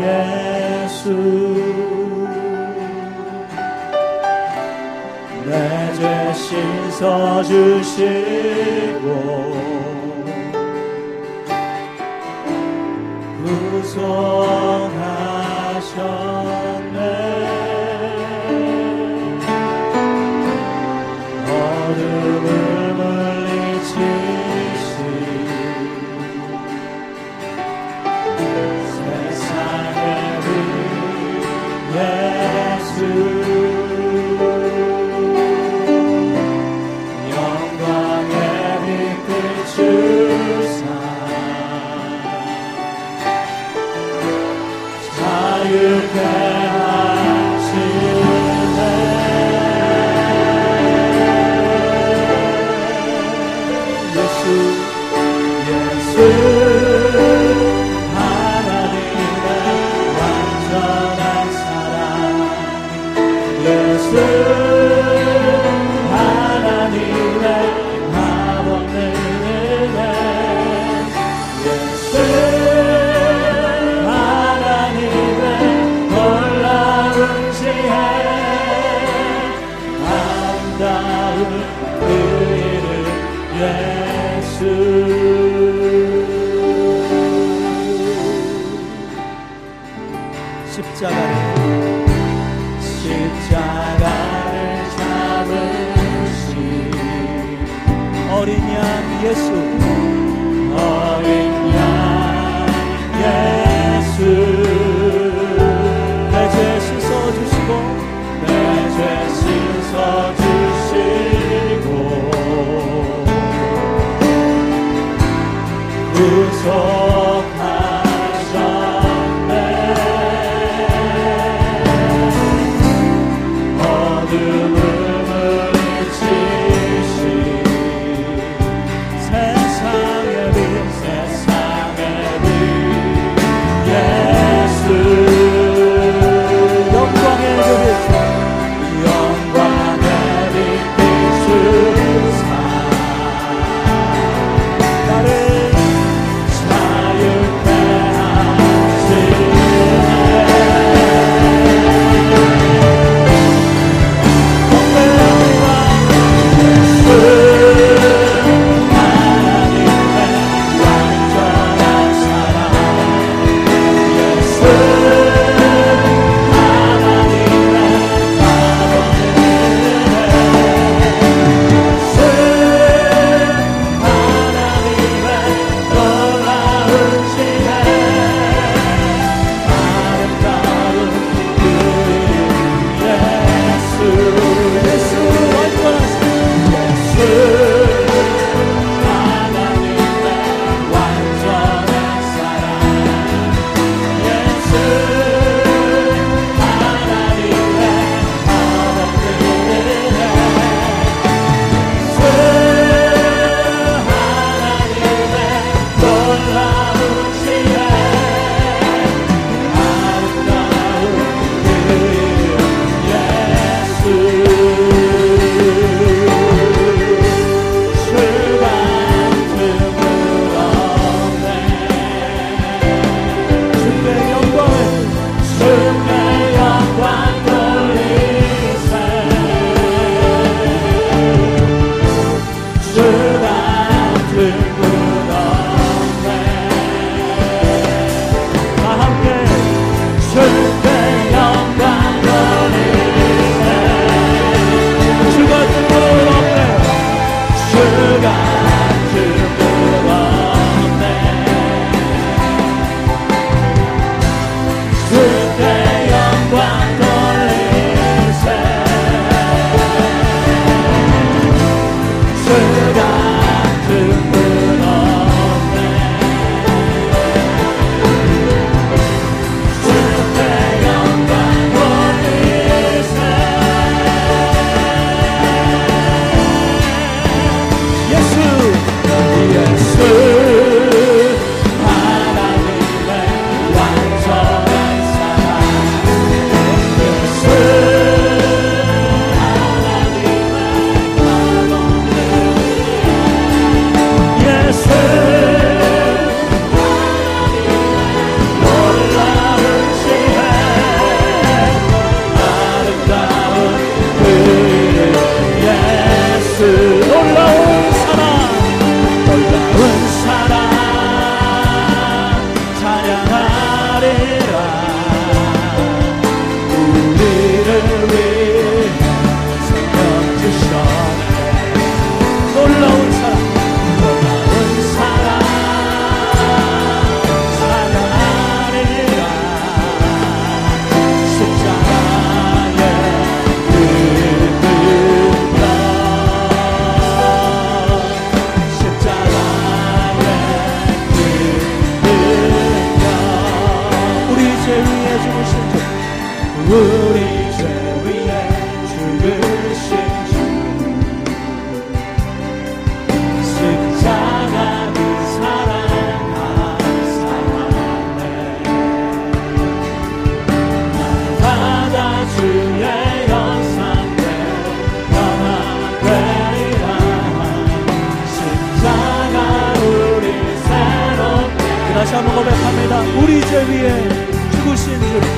예수 내죄 씻어주시고 you can. 세상 우리 죄 위에 죽으신 주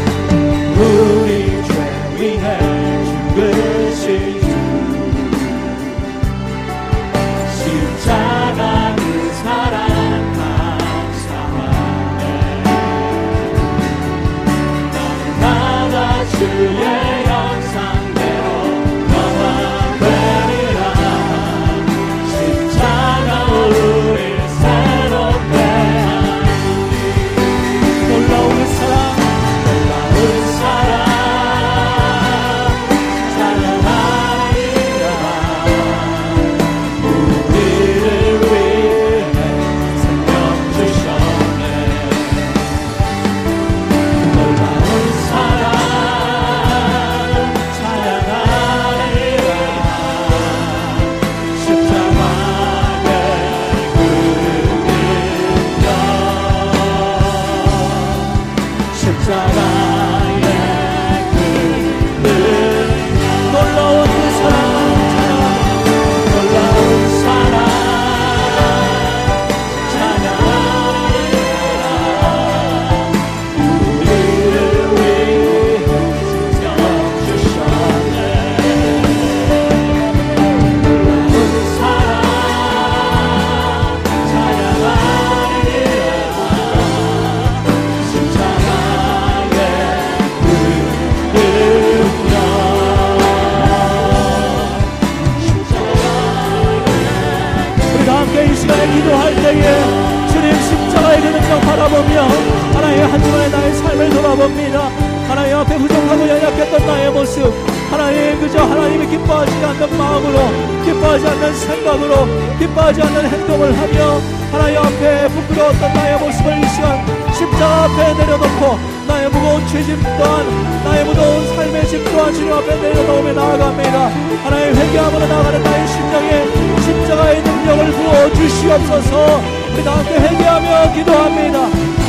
내려놓고 나의 무거운 죄짐 또한 나의 무거운 삶의 짐 또한 주님 앞에 내려놓으며 나아갑니다. 하나님 회개함으로 나가는 나의 심령에 십자가의 능력을 부어주시옵소서. 우리 다 함께 회개하며 기도합니다.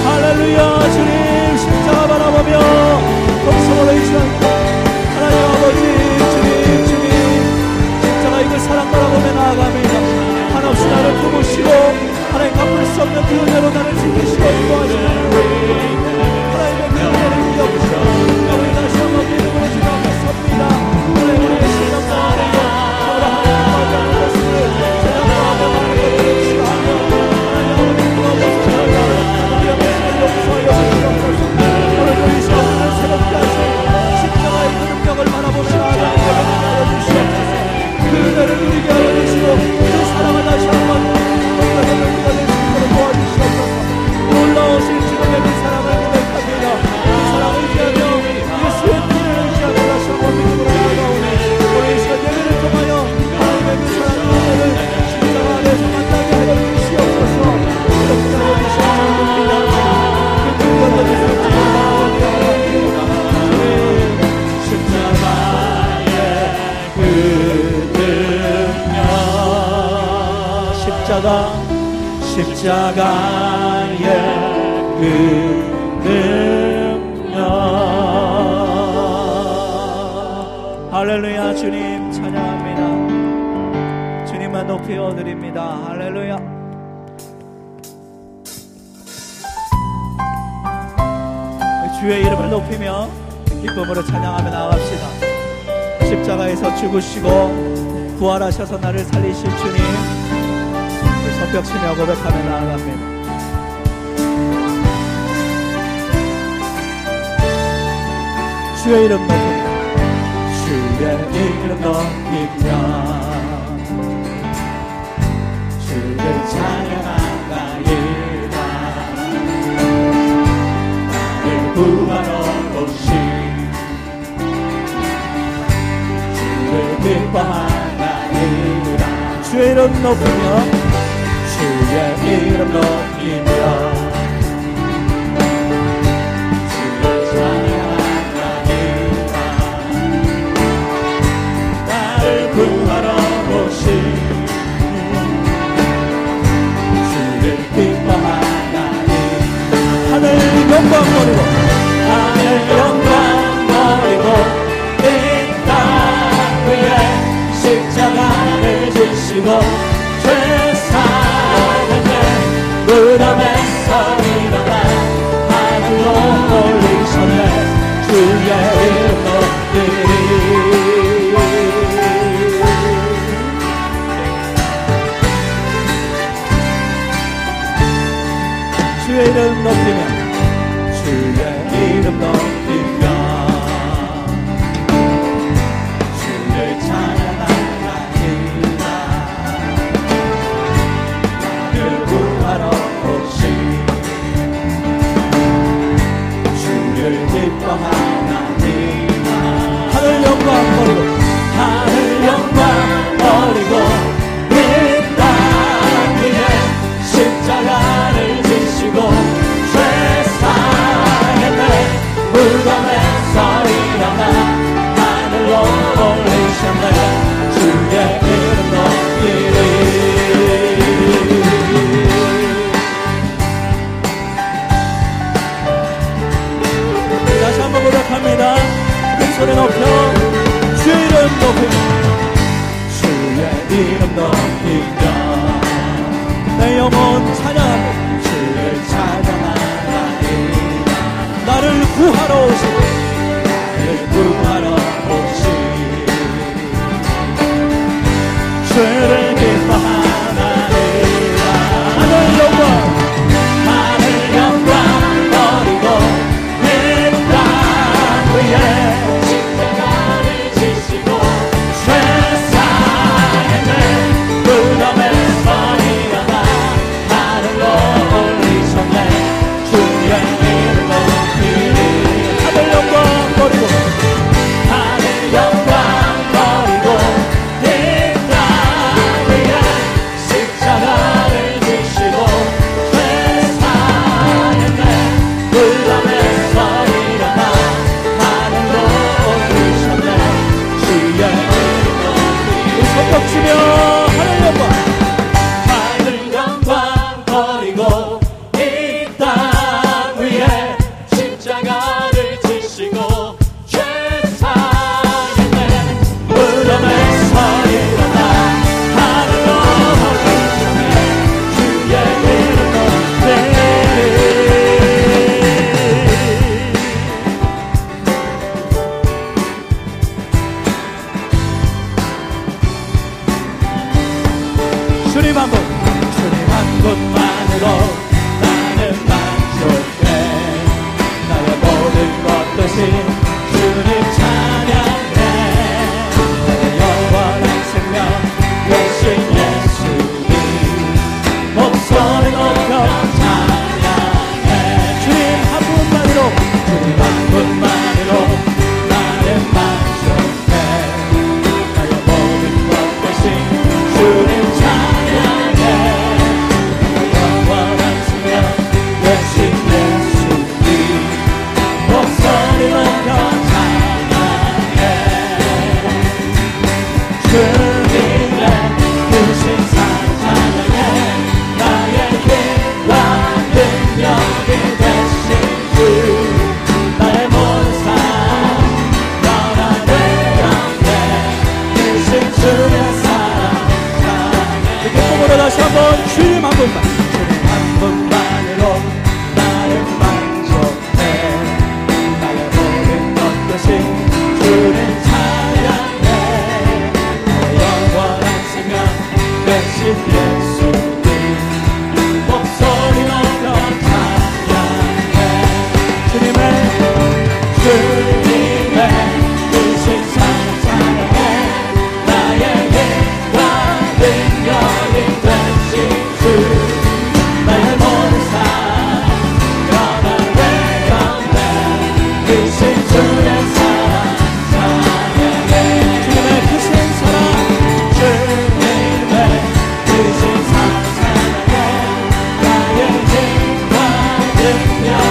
할렐루야 주님. 십자가 바라보며 동성으로 이시합니다 하나님 아버지 주님 주님. 십자가 이걸 사랑 바라보며 나아갑니다. 한없이 나를 품으시고 하나님 갚을 수 없는 그 은혜로 나를 지키시고 인도하시옵소서 기도합시다. 여러분 다시 한번 기도를 드리겠습니다. 높여 드립니다. 할렐루야. 주의 이름을 높이며 기쁨으로 찬양하며 나갑시다. 십자가에서 죽으시고 부활하셔서 나를 살리실 주님 성벽치며 고백하며 나아갑니다. 주의 이름 높이며 주의 이름 높이며 이름 높으며 주의 이름 높이며 영광 버리고 하늘 영광 버리고 이 땅 위에 십자가를 지시고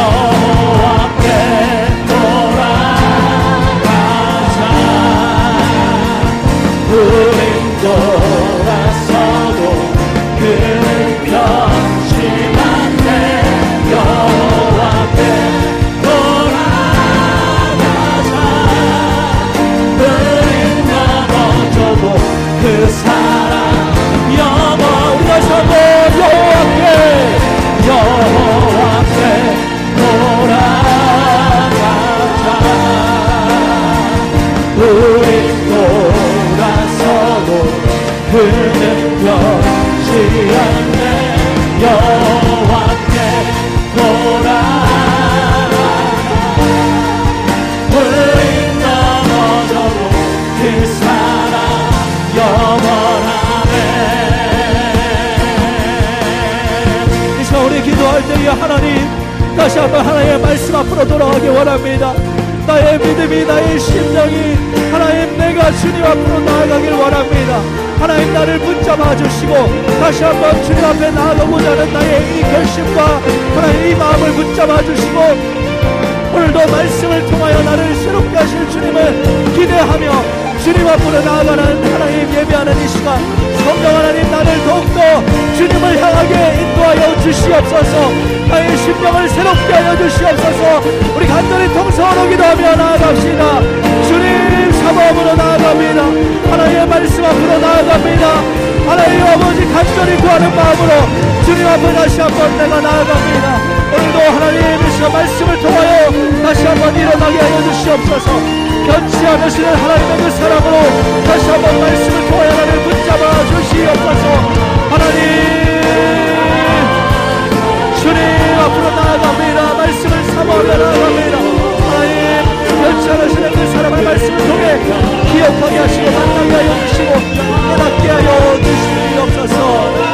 여 다시 한번 주님 앞에 나아가고자 하는 나의 이 결심과 하나님 이 마음을 붙잡아 주시고 오늘도 말씀을 통하여 나를 새롭게 하실 주님을 기대하며 주님 앞으로 나아가는 하나님 예배하는 이 시간 성령 하나님 나를 더욱더 주님을 향하게 인도하여 주시옵소서. 나의 심령을 새롭게 하여 주시옵소서. 우리 간절히 통성으로 기도하며 나아갑시다. 주님 사모함으로 나아갑니다. 하나님의 말씀 앞으로 나아갑니다 하나님 아버지 간절히 구하는 마음으로 주님 앞에 다시 한번 내가 나아갑니다. 오늘도 하나님의 시간 말씀을 통하여 다시 한번 일어나게 하여 주시옵소서 변치 않으시는 하나님의 그 사랑으로 다시 한번 말씀을 통하여 나를 붙잡아 주시옵소서 하나님 주님 앞으로 나아갑니다. 말씀을 삼아 나아갑니다. 역사 하시는 그 사람의 말씀을 통해 기억하게 하시고 만나게 하여 주시고 깨닫게 하여 주시옵소서